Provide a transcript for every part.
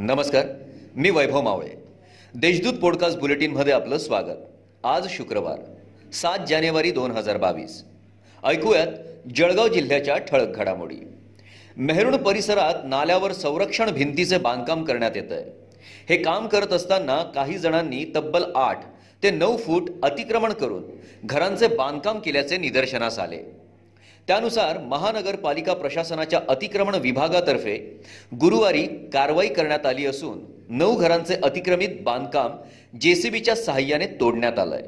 नमस्कार मी वैभव मावळे. देशदूत पॉडकास्ट बुलेटिनमध्ये आपलं स्वागत. आज शुक्रवार सात जानेवारी दोन हजार बावीस. ऐकूयात जळगाव जिल्ह्याच्या ठळक घडामोडी. मेहरुण परिसरात नाल्यावर संरक्षण भिंतीचे बांधकाम करण्यात येत आहे हे काम करत असताना काही जणांनी तब्बल आठ ते नऊ फूट अतिक्रमण करून घरांचे बांधकाम केल्याचे निदर्शनास आले. त्यानुसार महानगरपालिका प्रशासनाच्या अतिक्रमण विभागातर्फे गुरुवारी कारवाई करण्यात आली असून नऊ घरांचे अतिक्रमित बांधकाम जेसीबीच्या सहाय्याने तोडण्यात आलंय.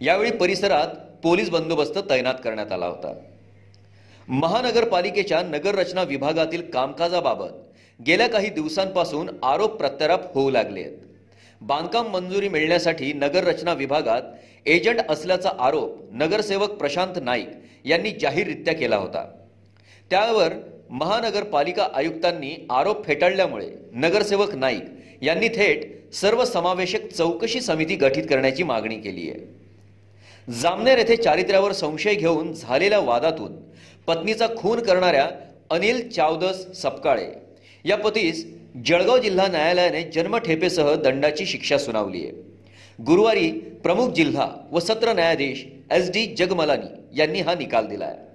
यावेळी परिसरात पोलीस बंदोबस्त तैनात करण्यात आला होता. महानगरपालिकेच्या नगररचना विभागातील कामकाजाबाबत गेल्या काही दिवसांपासून आरोप प्रत्यारोप होऊ लागले आहेत. बांधकाम मंजुरी मिळण्यासाठी नगररचना विभागात एजंट असल्याचा आरोप नगरसेवक प्रशांत नाईक यांनी जाहीररित्या केला होता. त्यावर महानगरपालिका आयुक्तांनी आरोप फेटाळल्यामुळे नगरसेवक नाईक यांनी थेट सर्वसमावेशक चौकशी समिती गठीत करण्याची मागणी केली आहे. जामनेर येथे चारित्र्यावर संशय घेऊन झालेल्या वादातून पत्नीचा खून करणाऱ्या अनिल चावदस सपकाळे या पतीस जळगाव जिल्हा न्यायालयाने जन्मठेपेसह दंडाची शिक्षा सुनावली आहे. गुरुवारी प्रमुख जिल्हा व सत्र न्यायाधीश एस डी जगमलानी यांनी हा निकाल दिला आहे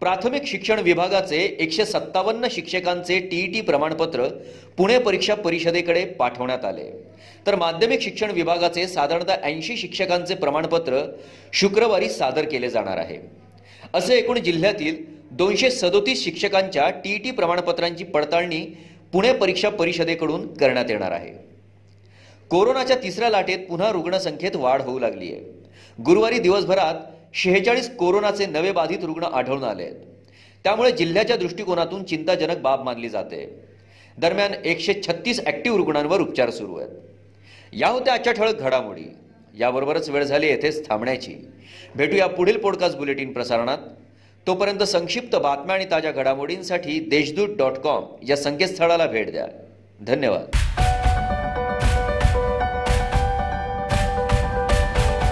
प्राथमिक शिक्षण विभागाचे एकशे सत्तावन्न शिक्षकांचे टीईटी प्रमाणपत्र पुणे परीक्षा परिषदेकडे पाठवण्यात आले. तर माध्यमिक शिक्षण विभागाचे साधारणतः ऐंशी शिक्षकांचे प्रमाणपत्र शुक्रवारी सादर केले जाणार आहे. असे एकूण जिल्ह्यातील दोनशे सदोतीस शिक्षकांच्या टीईटी प्रमाणपत्रांची पडताळणी पुणे परीक्षा परिषदेकडून करण्यात येणार आहे. कोरोनाच्या तिसऱ्या लाटेत पुन्हा रुग्णसंख्येत वाढ होऊ लागली आहे गुरुवारी दिवसभरात शेहेचाळीस कोरोनाचे नवे बाधित रुग्ण आढळून आले आहेत. त्यामुळे जिल्ह्याच्या दृष्टिकोनातून चिंताजनक बाब मानली जाते. दरम्यान एकशे छत्तीस ऍक्टिव्ह रुग्णांवर उपचार सुरू आहेत. या होत्या आजच्या ठळक घडामोडी. याबरोबरच वेळ झाली येथेच थांबण्याची. भेटूया पुढील पॉडकास्ट बुलेटिन प्रसारणात. तोपर्यंत संक्षिप्त बातम्या आणि ताज्या घडामोडींसाठी देशदूत डॉट कॉम या संकेतस्थळाला भेट द्या. धन्यवाद.